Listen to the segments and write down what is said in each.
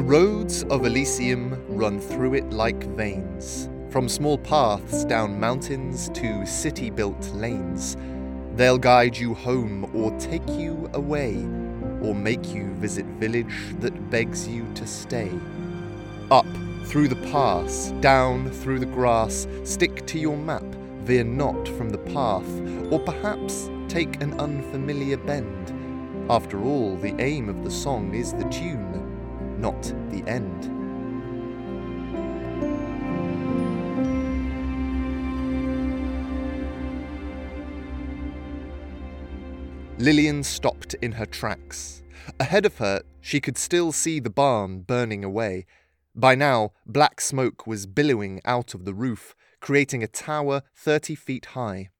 The roads of Elysium run through it like veins, from small paths down mountains to city built lanes. They'll guide you home or take you away, or make you visit village that begs you to stay. Up through the pass, down through the grass, stick to your map, veer not from the path, or perhaps take an unfamiliar bend. After all, the aim of the song is the tune, not the end. Lillian stopped in her tracks. Ahead of her, she could still see the barn burning away. By now, black smoke was billowing out of the roof, creating a tower 30 feet high.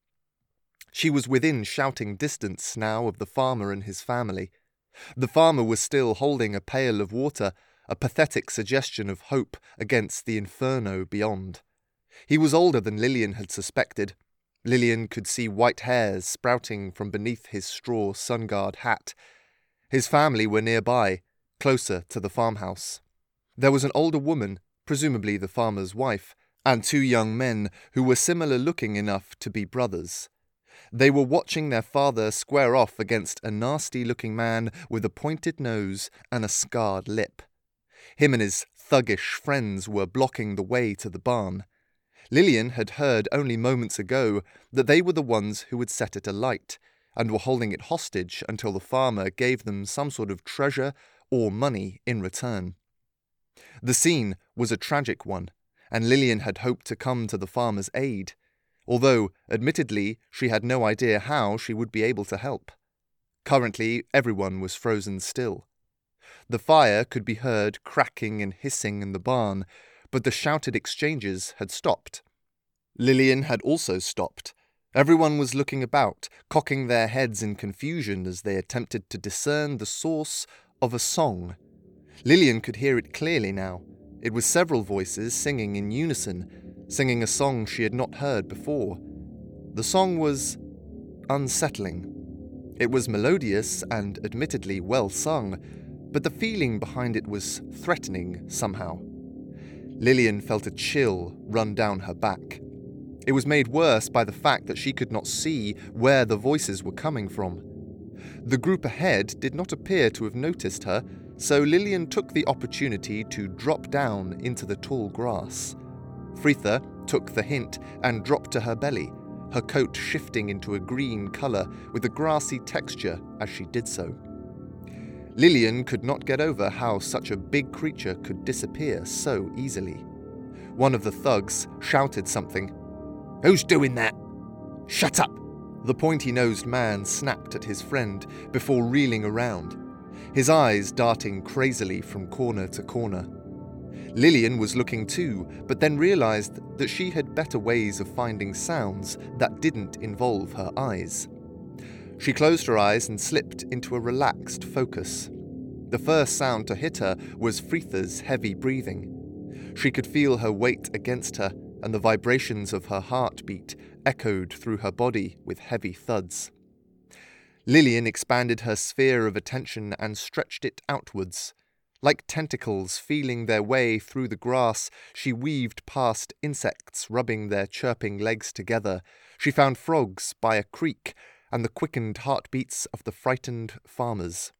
She was within shouting distance now of the farmer and his family. The farmer was still holding a pail of water, a pathetic suggestion of hope against the inferno beyond. He was older than Lillian had suspected. Lillian could see white hairs sprouting from beneath his straw sun-guard hat. His family were nearby, closer to the farmhouse. There was an older woman, presumably the farmer's wife, and two young men who were similar looking enough to be brothers. They were watching their father square off against a nasty looking man with a pointed nose and a scarred lip. Him and his thuggish friends were blocking the way to the barn. Lillian had heard only moments ago that they were the ones who had set it alight and were holding it hostage until the farmer gave them some sort of treasure or money in return. The scene was a tragic one, and Lillian had hoped to come to the farmer's aid although, admittedly, she had no idea how she would be able to help. Currently, everyone was frozen still. The fire could be heard cracking and hissing in the barn, but the shouted exchanges had stopped. Lillian had also stopped. Everyone was looking about, cocking their heads in confusion as they attempted to discern the source of a song. Lillian could hear it clearly now. It was several voices singing in unison, singing a song she had not heard before. The song was unsettling. It was melodious and admittedly well sung, but the feeling behind it was threatening somehow. Lillian felt a chill run down her back. It was made worse by the fact that she could not see where the voices were coming from. The group ahead did not appear to have noticed her, so Lillian took the opportunity to drop down into the tall grass. Fritha took the hint and dropped to her belly, her coat shifting into a green colour with a grassy texture as she did so. Lillian could not get over how such a big creature could disappear so easily. One of the thugs shouted something. Who's doing that? Shut up! The pointy nosed man snapped at his friend before reeling around, his eyes darting crazily from corner to corner. Lillian was looking too, but then realized that she had better ways of finding sounds that didn't involve her eyes. She closed her eyes and slipped into a relaxed focus. The first sound to hit her was Fritha's heavy breathing. She could feel her weight against her, and the vibrations of her heartbeat echoed through her body with heavy thuds. Lillian expanded her sphere of attention and stretched it outwards, like tentacles feeling their way through the grass, she weaved past insects rubbing their chirping legs together. She found frogs by a creek and the quickened heartbeats of the frightened farmers.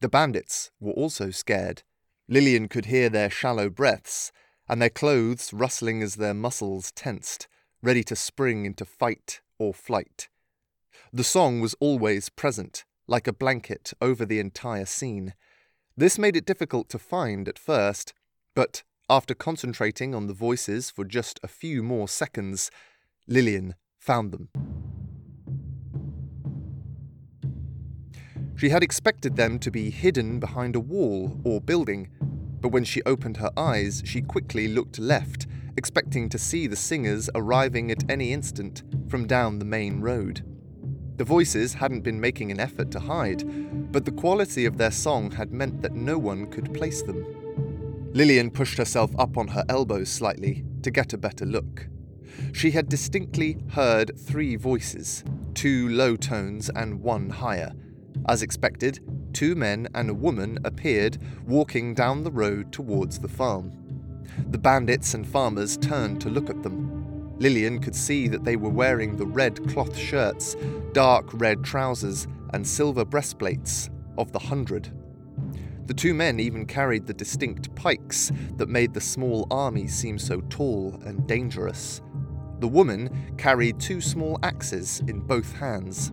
The bandits were also scared. Lillian could hear their shallow breaths, and their clothes rustling as their muscles tensed, ready to spring into fight or flight. The song was always present, like a blanket over the entire scene. This made it difficult to find at first, but after concentrating on the voices for just a few more seconds, Lillian found them. She had expected them to be hidden behind a wall or building, but when she opened her eyes, she quickly looked left, expecting to see the singers arriving at any instant from down the main road. The voices hadn't been making an effort to hide, but the quality of their song had meant that no one could place them. Lillian pushed herself up on her elbows slightly to get a better look. She had distinctly heard three voices, two low tones and one higher. As expected, two men and a woman appeared walking down the road towards the farm. The bandits and farmers turned to look at them. Lillian could see that they were wearing the red cloth shirts, dark red trousers, and silver breastplates of the Hundred. The two men even carried the distinct pikes that made the small army seem so tall and dangerous. The woman carried two small axes in both hands.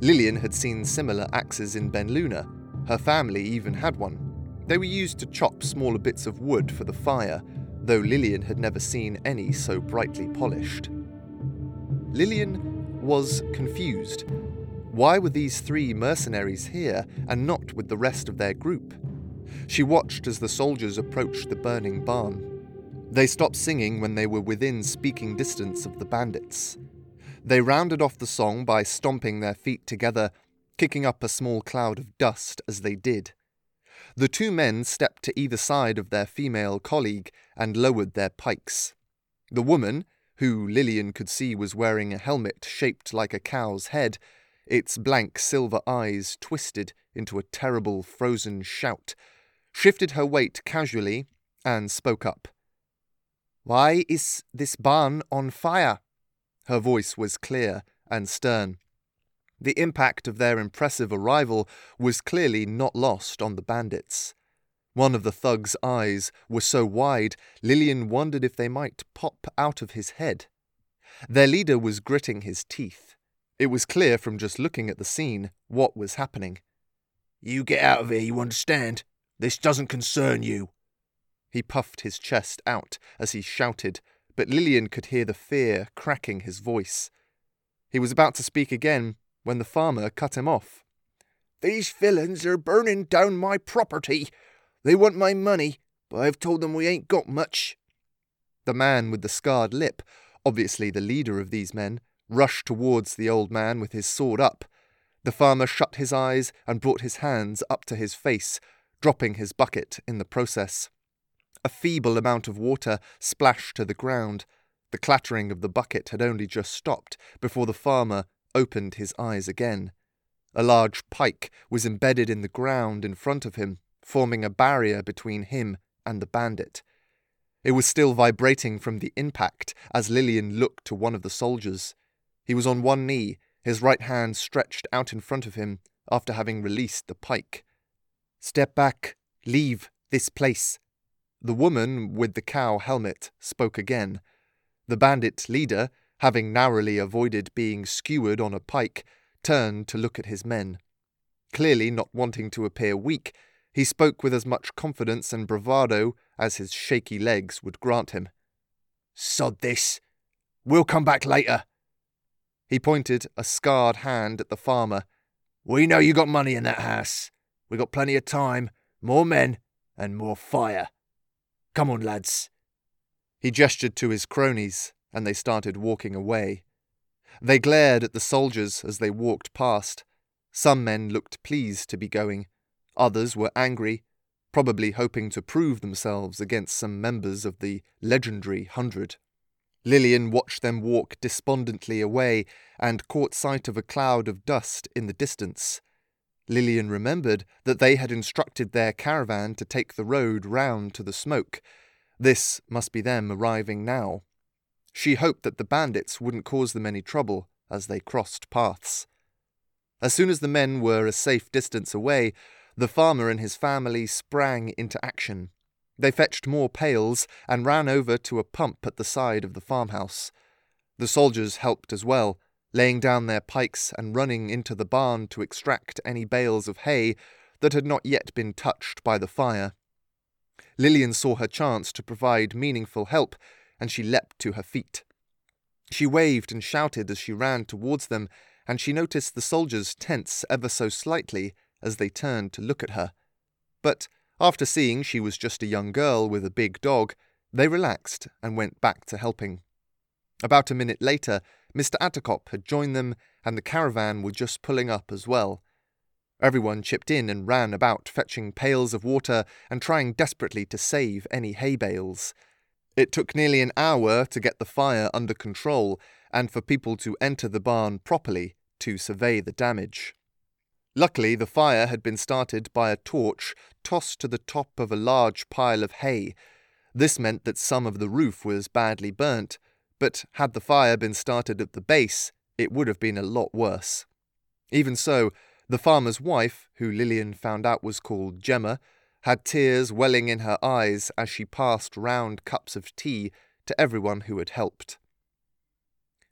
Lillian had seen similar axes in Benluna. Her family even had one. They were used to chop smaller bits of wood for the fire, though Lillian had never seen any so brightly polished. Lillian was confused. Why were these three mercenaries here and not with the rest of their group? She watched as the soldiers approached the burning barn. They stopped singing when they were within speaking distance of the bandits. They rounded off the song by stomping their feet together, kicking up a small cloud of dust as they did. The two men stepped to either side of their female colleague and lowered their pikes. The woman, who Lillian could see was wearing a helmet shaped like a cow's head, its blank silver eyes twisted into a terrible frozen shout, shifted her weight casually and spoke up. Why is this barn on fire? Her voice was clear and stern. The impact of their impressive arrival was clearly not lost on the bandits. One of the thug's eyes was so wide, Lillian wondered if they might pop out of his head. Their leader was gritting his teeth. It was clear from just looking at the scene what was happening. You get out of here, you understand? This doesn't concern you. He puffed his chest out as he shouted, but Lillian could hear the fear cracking his voice. He was about to speak again when the farmer cut him off. These villains are burning down my property. They want my money, but I've told them we ain't got much. The man with the scarred lip, obviously the leader of these men, rushed towards the old man with his sword up. The farmer shut his eyes and brought his hands up to his face, dropping his bucket in the process. A feeble amount of water splashed to the ground. The clattering of the bucket had only just stopped before the farmer opened his eyes again. A large pike was embedded in the ground in front of him, forming a barrier between him and the bandit. It was still vibrating from the impact as Lillian looked to one of the soldiers. He was on one knee, his right hand stretched out in front of him after having released the pike. Step back, leave this place, the woman with the cow helmet spoke again. The bandit leader, having narrowly avoided being skewered on a pike, turned to look at his men. Clearly not wanting to appear weak, he spoke with as much confidence and bravado as his shaky legs would grant him. Sod this! We'll come back later. He pointed a scarred hand at the farmer. We know you got money in that house. We got plenty of time, more men, and more fire. Come on, lads. He gestured to his cronies, and they started walking away. They glared at the soldiers as they walked past. Some men looked pleased to be going, others were angry, probably hoping to prove themselves against some members of the legendary Hundred. Lillian watched them walk despondently away and caught sight of a cloud of dust in the distance. Lillian remembered that they had instructed their caravan to take the road round to the smoke. This must be them arriving now. She hoped that the bandits wouldn't cause them any trouble as they crossed paths. As soon as the men were a safe distance away, the farmer and his family sprang into action. They fetched more pails and ran over to a pump at the side of the farmhouse. The soldiers helped as well, laying down their pikes and running into the barn to extract any bales of hay that had not yet been touched by the fire. Lillian saw her chance to provide meaningful help, and she leapt to her feet. She waved and shouted as she ran towards them, and she noticed the soldiers tense ever so slightly as they turned to look at her. But after seeing she was just a young girl with a big dog, they relaxed and went back to helping. About a minute later, Mr. Attercop had joined them, and the caravan were just pulling up as well. Everyone chipped in and ran about, fetching pails of water and trying desperately to save any hay bales. It took nearly an hour to get the fire under control and for people to enter the barn properly to survey the damage. Luckily, the fire had been started by a torch tossed to the top of a large pile of hay. This meant that some of the roof was badly burnt, but had the fire been started at the base, it would have been a lot worse. Even so, the farmer's wife, who Lillian found out was called Gemma, had tears welling in her eyes as she passed round cups of tea to everyone who had helped.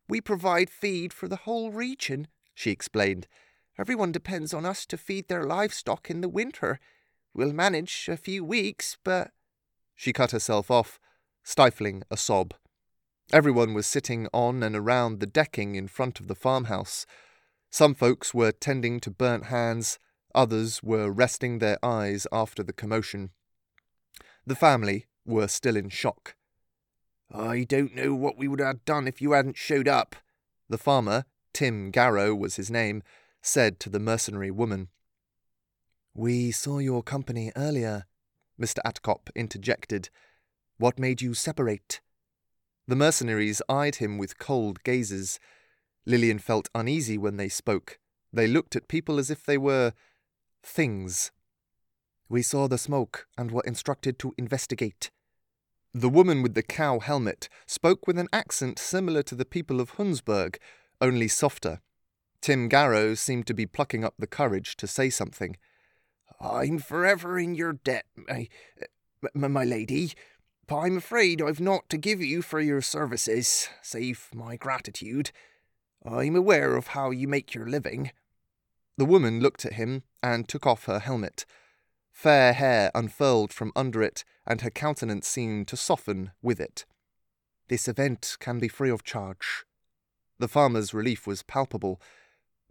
We provide feed for the whole region, she explained. Everyone depends on us to feed their livestock in the winter. We'll manage a few weeks, but. She cut herself off, stifling a sob. Everyone was sitting on and around the decking in front of the farmhouse. Some folks were tending to burnt hands, others were resting their eyes after the commotion. The family were still in shock. I don't know what we would have done if you hadn't showed up, the farmer, Tim Garrow was his name, said to the mercenary woman. We saw your company earlier, Mr. Attercop interjected. What made you separate? The mercenaries eyed him with cold gazes. Lillian felt uneasy when they spoke. They looked at people as if they were things. We saw the smoke and were instructed to investigate. The woman with the cow helmet spoke with an accent similar to the people of Hunsberg, only softer. Tim Garrow seemed to be plucking up the courage to say something. I'm forever in your debt, my, my lady, but I'm afraid I've naught to give you for your services, save my gratitude. I'm aware of how you make your living. The woman looked at him and took off her helmet. Fair hair unfurled from under it, and her countenance seemed to soften with it. This event can be free of charge. The farmer's relief was palpable.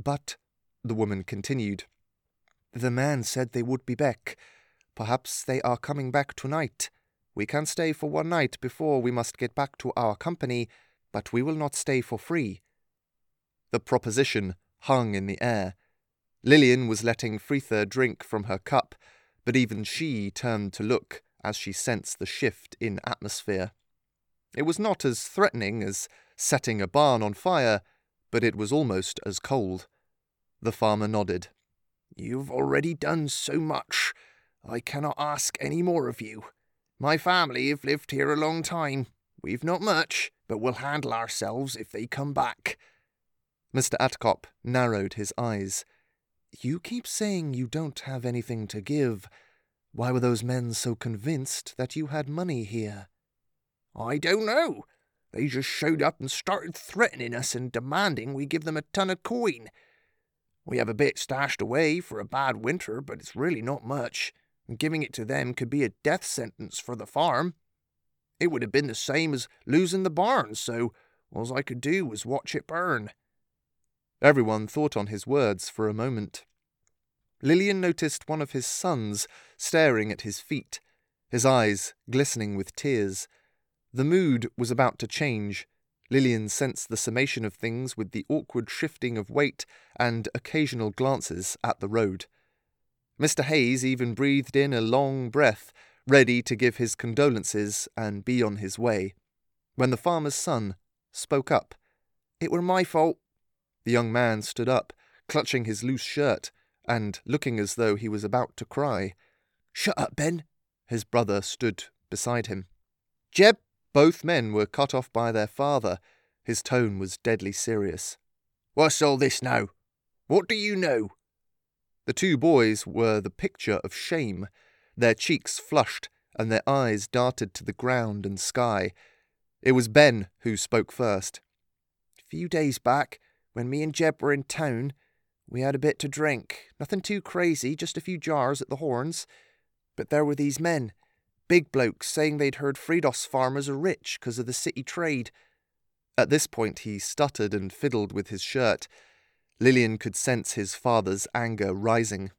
But, the woman continued, the man said they would be back. Perhaps they are coming back tonight. We can stay for one night before we must get back to our company, but we will not stay for free. The proposition hung in the air. Lillian was letting Fritha drink from her cup, but even she turned to look as she sensed the shift in atmosphere. It was not as threatening as setting a barn on fire, but it was almost as cold. The farmer nodded. You've already done so much. I cannot ask any more of you. My family have lived here a long time. We've not much, but we'll handle ourselves if they come back. Mr. Attercop narrowed his eyes. You keep saying you don't have anything to give. Why were those men so convinced that you had money here? I don't know. They just showed up and started threatening us and demanding we give them a ton of coin. We have a bit stashed away for a bad winter, but it's really not much, and giving it to them could be a death sentence for the farm. It would have been the same as losing the barn, so all I could do was watch it burn. Everyone thought on his words for a moment. Lillian noticed one of his sons staring at his feet, his eyes glistening with tears. The mood was about to change. Lillian sensed the summation of things with the awkward shifting of weight and occasional glances at the road. Mr. Hayes even breathed in a long breath, ready to give his condolences and be on his way, when the farmer's son spoke up. It were my fault. The young man stood up, clutching his loose shirt, and looking as though he was about to cry. Shut up, Ben. His brother stood beside him. Jeb. Both men were cut off by their father. His tone was deadly serious. What's all this now? What do you know? The two boys were the picture of shame. Their cheeks flushed, and their eyes darted to the ground and sky. It was Ben who spoke first. A few days back, when me and Jeb were in town, we had a bit to drink. Nothing too crazy, just a few jars at the horns. But there were these men, big blokes, saying they'd heard Fridos farmers are rich because of the city trade. At this point, he stuttered and fiddled with his shirt. Lillian could sense his father's anger rising.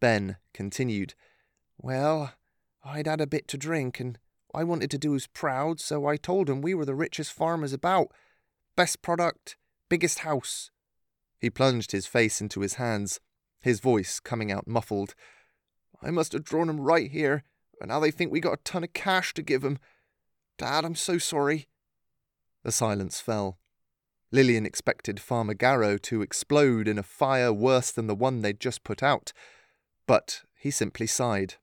Ben continued. Well, I'd had a bit to drink, and I wanted to do us proud, so I told him we were the richest farmers about. Best product, biggest house. He plunged his face into his hands, his voice coming out muffled. I must have drawn 'em right here, and now they think we got a ton of cash to give 'em. Dad, I'm so sorry. The silence fell. Lillian expected Farmer Garrow to explode in a fire worse than the one they'd just put out, but he simply sighed.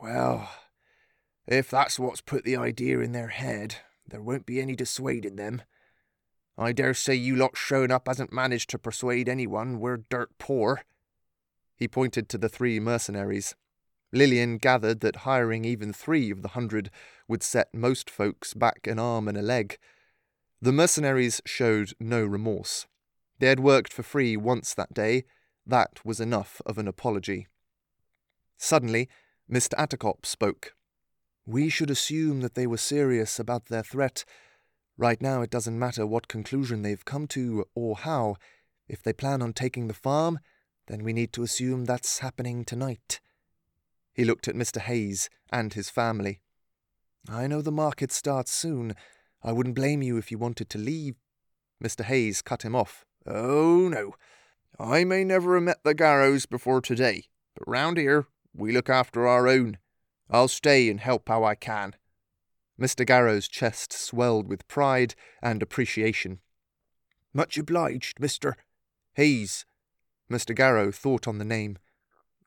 Well, if that's what's put the idea in their head, there won't be any dissuading them. I dare say you lot shown up hasn't managed to persuade anyone we're dirt poor. He pointed to the three mercenaries. Lillian gathered that hiring even three of the hundred would set most folks back an arm and a leg. The mercenaries showed no remorse. They had worked for free once that day. That was enough of an apology. Suddenly, Mr. Attercop spoke. We should assume that they were serious about their threat. Right now, it doesn't matter what conclusion they've come to or how. If they plan on taking the farm, then we need to assume that's happening tonight. He looked at Mr. Hayes and his family. I know the market starts soon. I wouldn't blame you if you wanted to leave. Mr. Hayes cut him off. Oh, no. I may never have met the Garrows before today, but round here we look after our own. I'll stay and help how I can. Mr. Garrow's chest swelled with pride and appreciation. Much obliged, Mr. Hayes. Mr. Garrow thought on the name.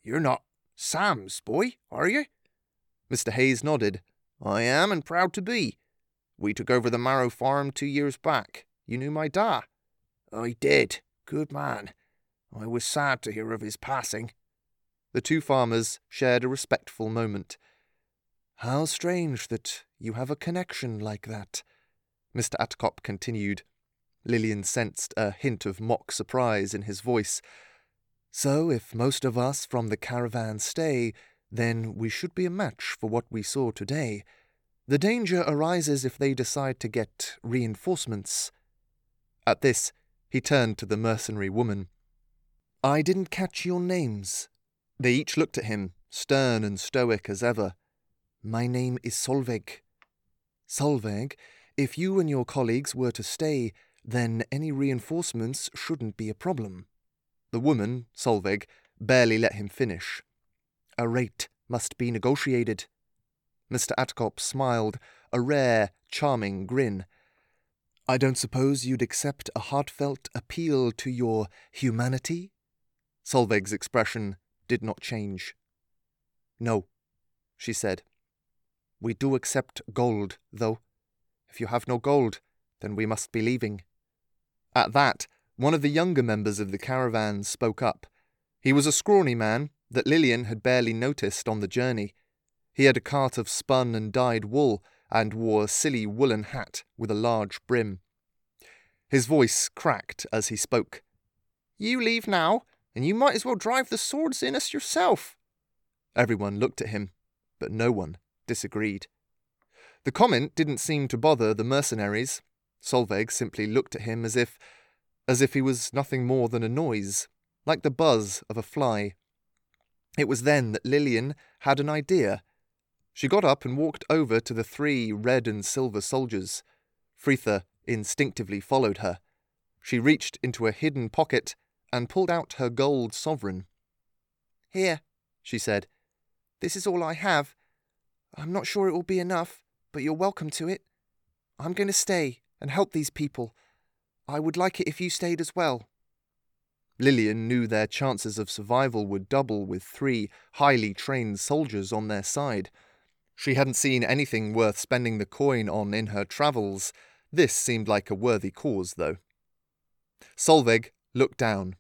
You're not Sam's boy, are you? Mr. Hayes nodded. I am, and proud to be. We took over the Marrow farm two years back. You knew my da? I did. Good man. I was sad to hear of his passing. The two farmers shared a respectful moment. How strange that you have a connection like that, Mr. Attercop continued. Lillian sensed a hint of mock surprise in his voice. So, if most of us from the caravan stay, then we should be a match for what we saw today. The danger arises if they decide to get reinforcements. At this, he turned to the mercenary woman. I didn't catch your names. They each looked at him, stern and stoic as ever. My name is Solveig. Solveig, if you and your colleagues were to stay, then any reinforcements shouldn't be a problem. The woman, Solveig, barely let him finish. A rate must be negotiated. Mr. Attercop smiled, a rare, charming grin. I don't suppose you'd accept a heartfelt appeal to your humanity? Solveig's expression did not change. No, she said. We do accept gold, though. If you have no gold, then we must be leaving. At that, one of the younger members of the caravan spoke up. He was a scrawny man that Lillian had barely noticed on the journey. He had a cart of spun and dyed wool and wore a silly woolen hat with a large brim. His voice cracked as he spoke. You leave now, and you might as well drive the swords in us yourself. Everyone looked at him, but no one disagreed. The comment didn't seem to bother the mercenaries. Solveig simply looked at him as if as if he was nothing more than a noise, like the buzz of a fly. It was then that Lillian had an idea. She got up and walked over to the three red and silver soldiers. Fritha instinctively followed her. She reached into a hidden pocket and pulled out her gold sovereign. Here, she said. This is all I have. I'm not sure it will be enough, but you're welcome to it. I'm going to stay and help these people. I would like it if you stayed as well. Lillian knew their chances of survival would double with three highly trained soldiers on their side. She hadn't seen anything worth spending the coin on in her travels. This seemed like a worthy cause, though. Solveig looked down.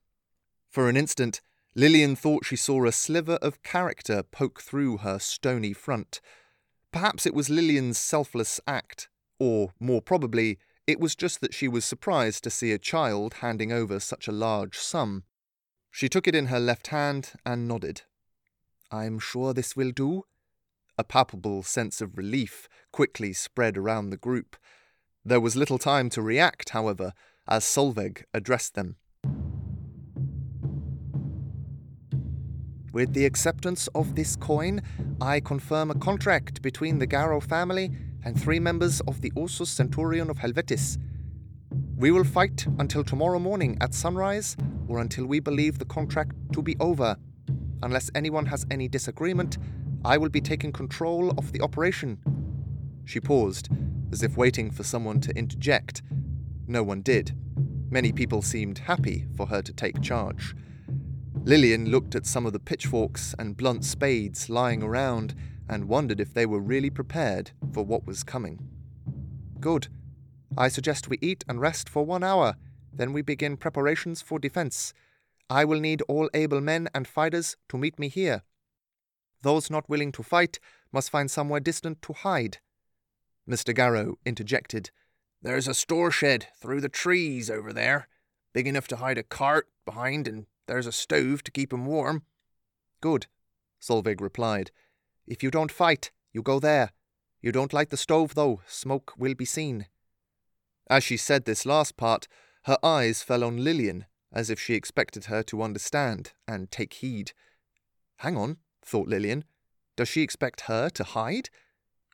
For an instant, Lillian thought she saw a sliver of character poke through her stony front. Perhaps it was Lillian's selfless act, or, more probably, it was just that she was surprised to see a child handing over such a large sum. She took it in her left hand and nodded. I'm sure this will do. A palpable sense of relief quickly spread around the group. There was little time to react, however, as Solveig addressed them. With the acceptance of this coin, I confirm a contract between the Garrow family and three members of the Ursus Centurion of Helvetis. We will fight until tomorrow morning at sunrise, or until we believe the contract to be over. Unless anyone has any disagreement, I will be taking control of the operation. She paused, as if waiting for someone to interject. no one did. Many people seemed happy for her to take charge. Lillian looked at some of the pitchforks and blunt spades lying around and wondered if they were really prepared for what was coming. Good. I suggest we eat and rest for one hour, then we begin preparations for defense. I will need all able men and fighters to meet me here. Those not willing to fight must find somewhere distant to hide. Mr. Garrow interjected. There's a store shed through the trees over there, big enough to hide a cart behind, and there's a stove to keep 'em warm. Good, Solveig replied. If you don't fight, you go there. You don't light the stove, though, smoke will be seen. As she said this last part, her eyes fell on Lillian, as if she expected her to understand and take heed. Hang on, thought Lillian. Does she expect her to hide?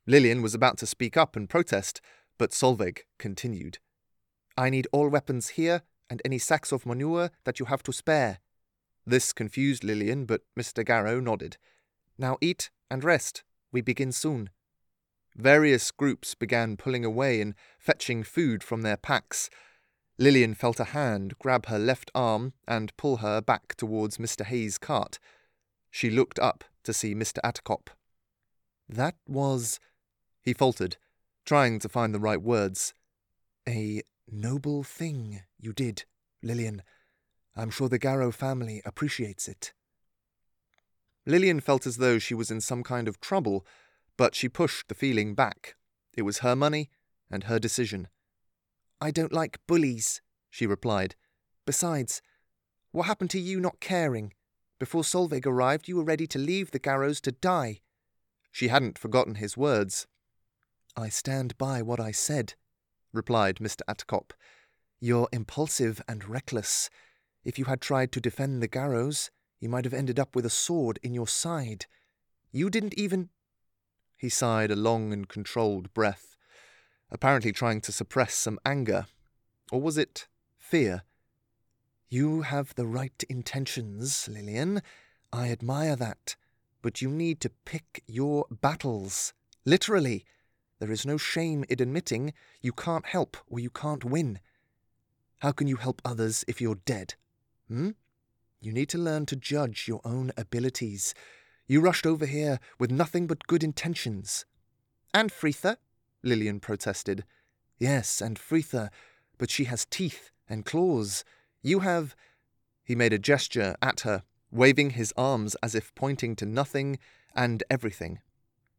Lillian was about to speak up and protest, but Solveig continued. I need all weapons here and any sacks of manure that you have to spare. This confused Lillian, but Mr. Garrow nodded. Now eat and rest. We begin soon. Various groups began pulling away and fetching food from their packs. Lillian felt a hand grab her left arm and pull her back towards Mr. Hayes' cart. She looked up to see Mr. Attercop. That was. He faltered, trying to find the right words. A noble thing you did, Lillian. I'm sure the Garrow family appreciates it. Lillian felt as though she was in some kind of trouble, but she pushed the feeling back. It was her money and her decision. I don't like bullies, she replied. Besides, what happened to you not caring? Before Solveig arrived, you were ready to leave the Garrows to die. She hadn't forgotten his words. I stand by what I said, replied Mr. Attercop. You're impulsive and reckless. If you had tried to defend the Garrows, you might have ended up with a sword in your side. You didn't even. He sighed a long and controlled breath, apparently trying to suppress some anger. Or was it fear? You have the right intentions, Lillian. I admire that. But you need to pick your battles. Literally. There is no shame in admitting you can't help or you can't win. How can you help others if you're dead? Hmm? You need to learn to judge your own abilities. You rushed over here with nothing but good intentions. And Fritha? Lillian protested. Yes, and Fritha, but she has teeth and claws. You have. He made a gesture at her, waving his arms as if pointing to nothing and everything.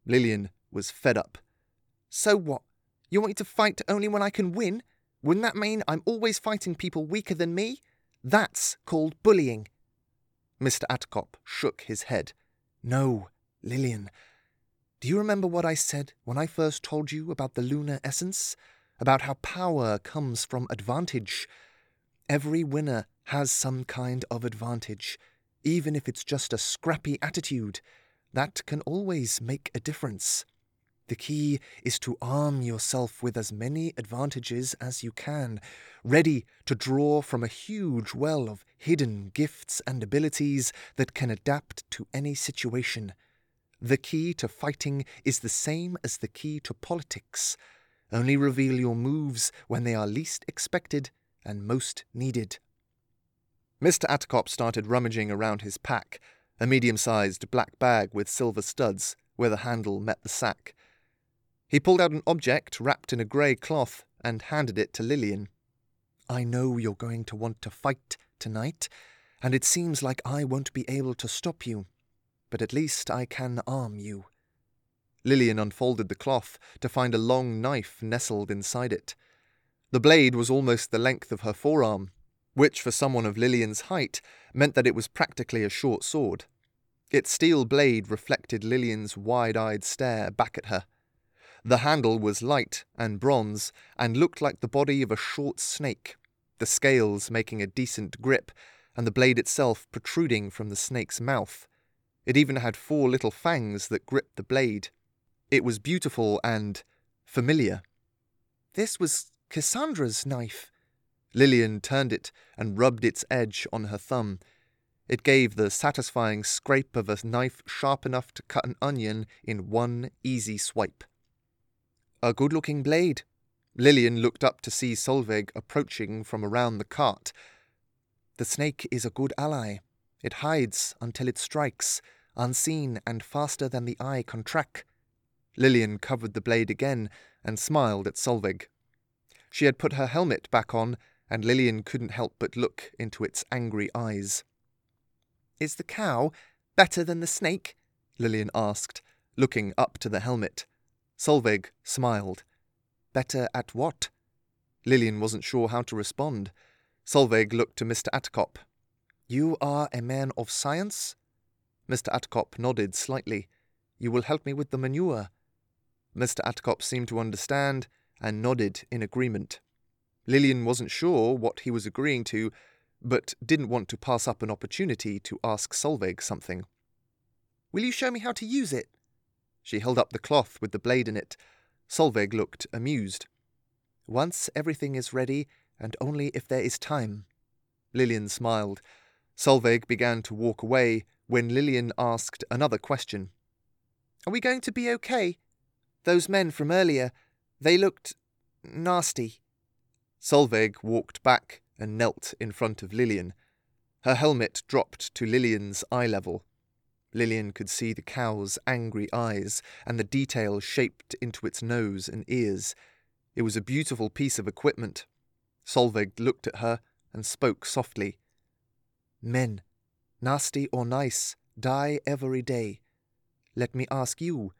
Lillian was fed up. So what? You want me to fight only when I can win? Wouldn't that mean I'm always fighting people weaker than me? That's called bullying. Mr. Attercop shook his head. No, Lillian. Do you remember what I said when I first told you about the lunar essence? About how power comes from advantage? Every winner has some kind of advantage, even if it's just a scrappy attitude. That can always make a difference. The key is to arm yourself with as many advantages as you can, ready to draw from a huge well of hidden gifts and abilities that can adapt to any situation. The key to fighting is the same as the key to politics. Only reveal your moves when they are least expected and most needed. Mr. Attercop started rummaging around his pack, a medium sized black bag with silver studs where the handle met the sack. He pulled out an object wrapped in a grey cloth and handed it to Lillian. I know you're going to want to fight tonight, and it seems like I won't be able to stop you, but at least I can arm you. Lillian unfolded the cloth to find a long knife nestled inside it. The blade was almost the length of her forearm, which for someone of Lillian's height meant that it was practically a short sword. Its steel blade reflected Lillian's wide eyed stare back at her. The handle was light and bronze and looked like the body of a short snake, the scales making a decent grip and the blade itself protruding from the snake's mouth. It even had four little fangs that gripped the blade. It was beautiful and familiar. This was Cassandra's knife. Lillian turned it and rubbed its edge on her thumb. It gave the satisfying scrape of a knife sharp enough to cut an onion in one easy swipe. A good looking blade, Lillian looked up to see Solveig approaching from around the cart. The snake is a good ally. It hides until it strikes, unseen and faster than the eye can track. Lillian covered the blade again and smiled at Solveig. She had put her helmet back on, and Lillian couldn't help but look into its angry eyes. Is the cow better than the snake? Lillian asked, looking up to the helmet. Solveig smiled. Better at what? Lillian wasn't sure how to respond. Solveig looked to Mr. Attercop. You are a man of science? Mr. Attercop nodded slightly. You will help me with the manure. Mr. Attercop seemed to understand and nodded in agreement. Lillian wasn't sure what he was agreeing to, but didn't want to pass up an opportunity to ask Solveig something. Will you show me how to use it? She held up the cloth with the blade in it. Solveig looked amused. Once everything is ready, and only if there is time. Lillian smiled. Solveig began to walk away when Lillian asked another question. Are we going to be okay? Those men from earlier, they looked nasty. Solveig walked back and knelt in front of Lillian. Her helmet dropped to Lillian's eye level. Lillian could see the cow's angry eyes and the detail shaped into its nose and ears. It was a beautiful piece of equipment. Solveig looked at her and spoke softly. Men, nasty or nice, die every day. Let me ask you,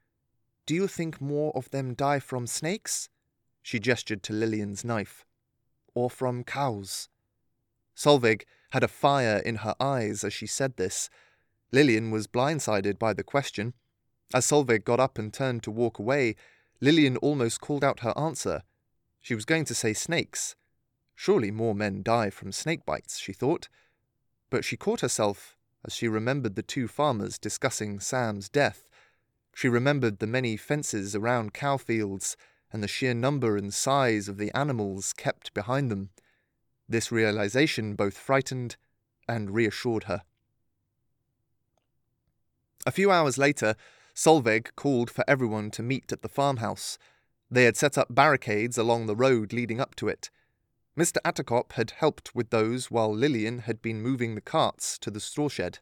do you think more of them die from snakes? She gestured to Lillian's knife. Or from cows? Solveig had a fire in her eyes as she said this. Lillian was blindsided by the question. As Solveig got up and turned to walk away, Lillian almost called out her answer. She was going to say snakes. Surely more men die from snake bites, she thought. But she caught herself as she remembered the two farmers discussing Sam's death. She remembered the many fences around cow fields and the sheer number and size of the animals kept behind them. This realization both frightened and reassured her. A few hours later, Solveig called for everyone to meet at the farmhouse. They had set up barricades along the road leading up to it. Mr. Attercop had helped with those while Lillian had been moving the carts to the straw shed.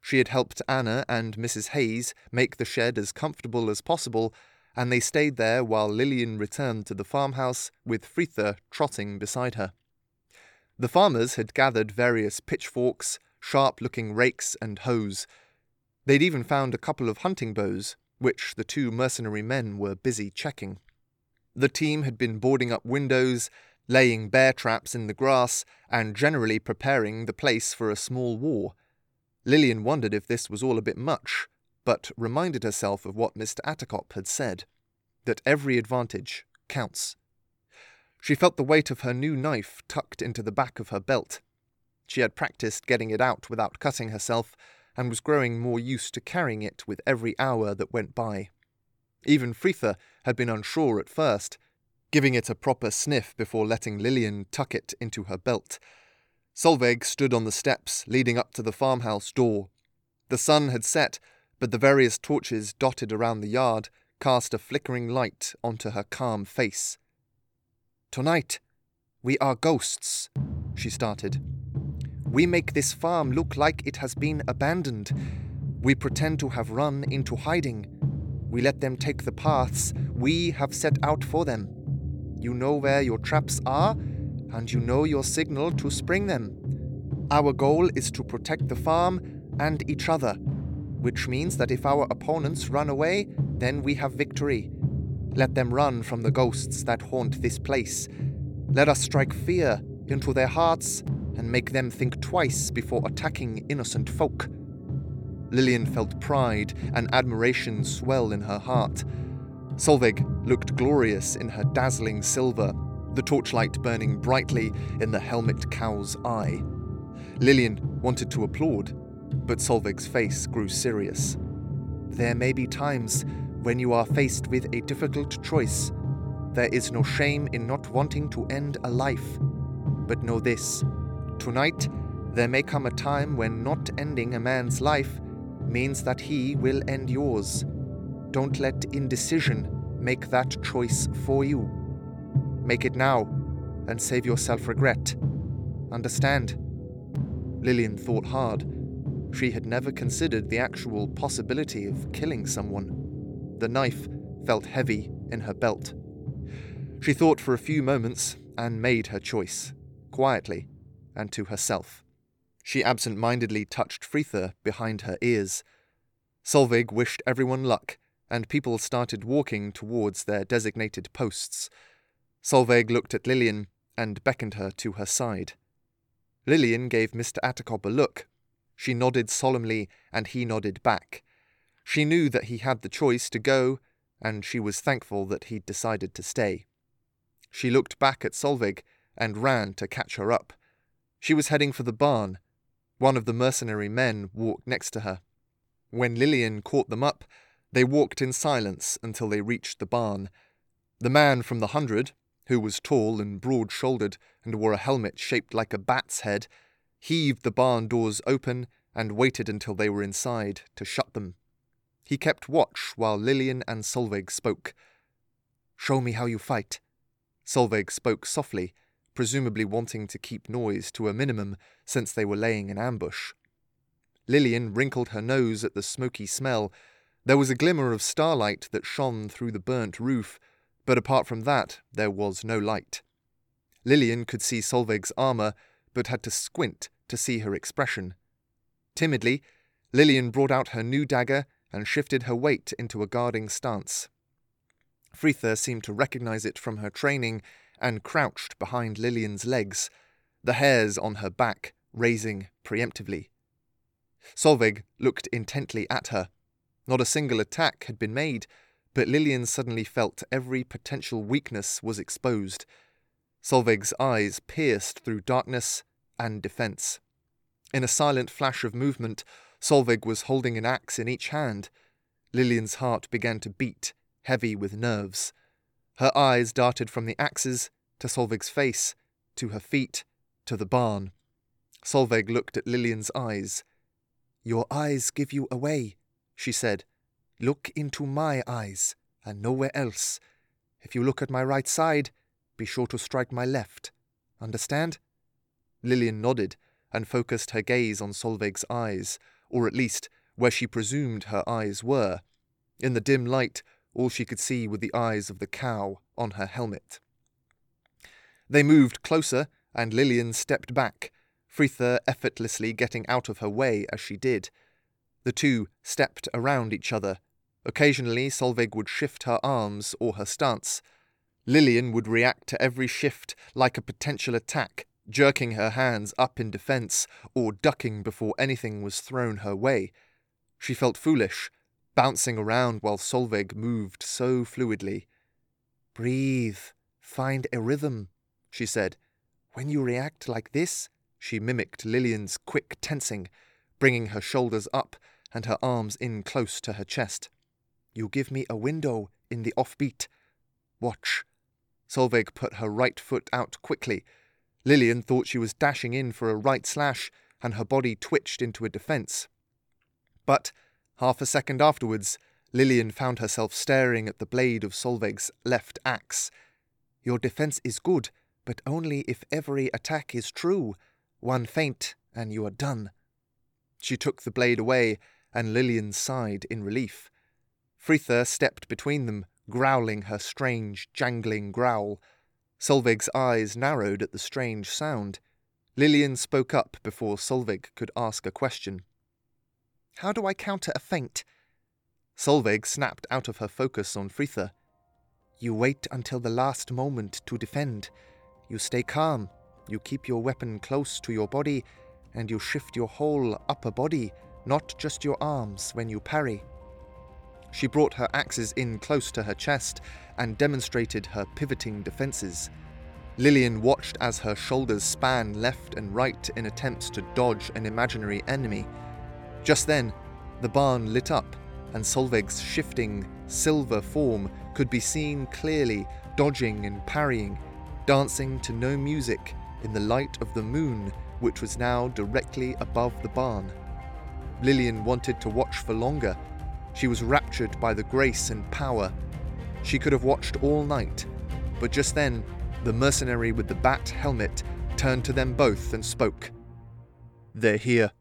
She had helped Anna and Mrs. Hayes make the shed as comfortable as possible, and they stayed there while Lillian returned to the farmhouse with Fritha trotting beside her. The farmers had gathered various pitchforks, sharp looking rakes, and hoes. They'd even found a couple of hunting bows, which the two mercenary men were busy checking. The team had been boarding up windows, laying bear traps in the grass, and generally preparing the place for a small war. Lillian wondered if this was all a bit much, but reminded herself of what Mr. Attercop had said that every advantage counts. She felt the weight of her new knife tucked into the back of her belt. She had practiced getting it out without cutting herself, and was growing more used to carrying it with every hour that went by. Even Fritha had been unsure at first, giving it a proper sniff before letting Lillian tuck it into her belt. Solveig stood on the steps leading up to the farmhouse door. The sun had set, but the various torches dotted around the yard cast a flickering light onto her calm face. Tonight, we are ghosts, she started. We make this farm look like it has been abandoned. We pretend to have run into hiding. We let them take the paths we have set out for them. You know where your traps are, and you know your signal to spring them. Our goal is to protect the farm and each other, which means that if our opponents run away, then we have victory. Let them run from the ghosts that haunt this place. Let us strike fear into their hearts and make them think twice before attacking innocent folk. Lillian felt pride and admiration swell in her heart. Solveig looked glorious in her dazzling silver, the torchlight burning brightly in the helmet cow's eye. Lillian wanted to applaud, but Solveig's face grew serious. There may be times when you are faced with a difficult choice. There is no shame in not wanting to end a life. But know this Tonight, there may come a time when not ending a man's life means that he will end yours. Don't let indecision make that choice for you. Make it now, and save yourself regret. Understand? Lillian thought hard. She had never considered the actual possibility of killing someone. The knife felt heavy in her belt. She thought for a few moments and made her choice, quietly and to herself. She absent mindedly touched Frithur behind her ears. Solveig wished everyone luck, and people started walking towards their designated posts. Solveig looked at Lillian and beckoned her to her side. Lillian gave Mr. Attercop a look. She nodded solemnly, and he nodded back. She knew that he had the choice to go, and she was thankful that he'd decided to stay. She looked back at Solveig and ran to catch her up. She was heading for the barn. One of the mercenary men walked next to her. When Lillian caught them up, they walked in silence until they reached the barn. The man from the hundred, who was tall and broad shouldered and wore a helmet shaped like a bat's head, heaved the barn doors open and waited until they were inside to shut them. He kept watch while Lillian and Solveig spoke. Show me how you fight. Solveig spoke softly, presumably wanting to keep noise to a minimum since they were laying in ambush. Lillian wrinkled her nose at the smoky smell. There was a glimmer of starlight that shone through the burnt roof, but apart from that, there was no light. Lillian could see Solveig's armour, but had to squint to see her expression. Timidly, Lillian brought out her new dagger and shifted her weight into a guarding stance. Frithur seemed to recognize it from her training and crouched behind Lillian's legs, the hairs on her back raising preemptively. Solveig looked intently at her. Not a single attack had been made, but Lillian suddenly felt every potential weakness was exposed. Solveig's eyes pierced through darkness and defence. In a silent flash of movement, Solveig was holding an axe in each hand. Lillian's heart began to beat, heavy with nerves. Her eyes darted from the axes to Solveig's face, to her feet, to the barn. Solveig looked at Lillian's eyes. Your eyes give you away, she said. Look into my eyes, and nowhere else. If you look at my right side, be sure to strike my left. Understand? Lillian nodded and focused her gaze on Solveig's eyes, or at least where she presumed her eyes were. In the dim light, all she could see were the eyes of the cow on her helmet. They moved closer, and Lillian stepped back, Frithur effortlessly getting out of her way as she did. The two stepped around each other. Occasionally, Solveig would shift her arms or her stance. Lillian would react to every shift like a potential attack, jerking her hands up in defence or ducking before anything was thrown her way. She felt foolish, bouncing around while Solveig moved so fluidly. Breathe, find a rhythm, she said. When you react like this, she mimicked Lillian's quick tensing, bringing her shoulders up and her arms in close to her chest. You give me a window in the offbeat. Watch. Solveig put her right foot out quickly, Lillian thought she was dashing in for a right slash, and her body twitched into a defence. But, half a second afterwards, Lillian found herself staring at the blade of Solveig's left axe. Your defence is good, but only if every attack is true. One feint, and you are done. She took the blade away, and Lillian sighed in relief. Frithur stepped between them, growling her strange, jangling growl. Solveig's eyes narrowed at the strange sound. Lillian spoke up before Solveig could ask a question. How do I counter a feint? Solveig snapped out of her focus on Frithur. You wait until the last moment to defend. You stay calm. You keep your weapon close to your body, and you shift your whole upper body, not just your arms, when you parry. She brought her axes in close to her chest and demonstrated her pivoting defences. Lillian watched as her shoulders span left and right in attempts to dodge an imaginary enemy. Just then, the barn lit up, and Solveig's shifting, silver form could be seen clearly, dodging and parrying, dancing to no music in the light of the moon, which was now directly above the barn. Lillian wanted to watch for longer, she was raptured by the grace and power. She could have watched all night, but just then the mercenary with the bat helmet turned to them both and spoke. They're here.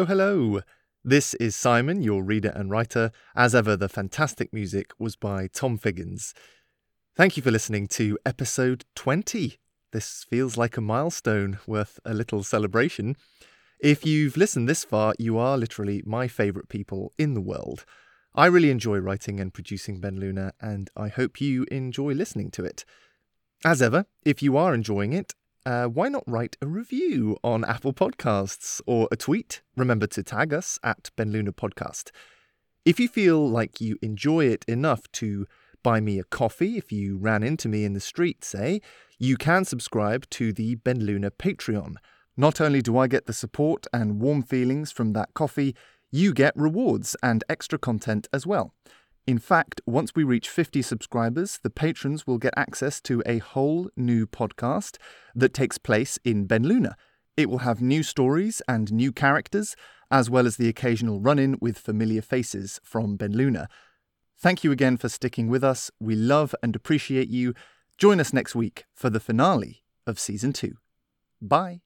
Hello, hello. This is Simon, your reader and writer. As ever, the fantastic music was by Tom Figgins. Thank you for listening to episode 20. This feels like a milestone worth a little celebration. If you've listened this far, you are literally my favourite people in the world. I really enjoy writing and producing Ben Luna, and I hope you enjoy listening to it. As ever, if you are enjoying it uh, why not write a review on Apple Podcasts or a tweet? Remember to tag us at Ben Luna Podcast. If you feel like you enjoy it enough to buy me a coffee if you ran into me in the street, say, you can subscribe to the Ben Luna Patreon. Not only do I get the support and warm feelings from that coffee, you get rewards and extra content as well. In fact, once we reach 50 subscribers, the patrons will get access to a whole new podcast that takes place in Ben Luna. It will have new stories and new characters, as well as the occasional run in with familiar faces from Ben Luna. Thank you again for sticking with us. We love and appreciate you. Join us next week for the finale of Season 2. Bye.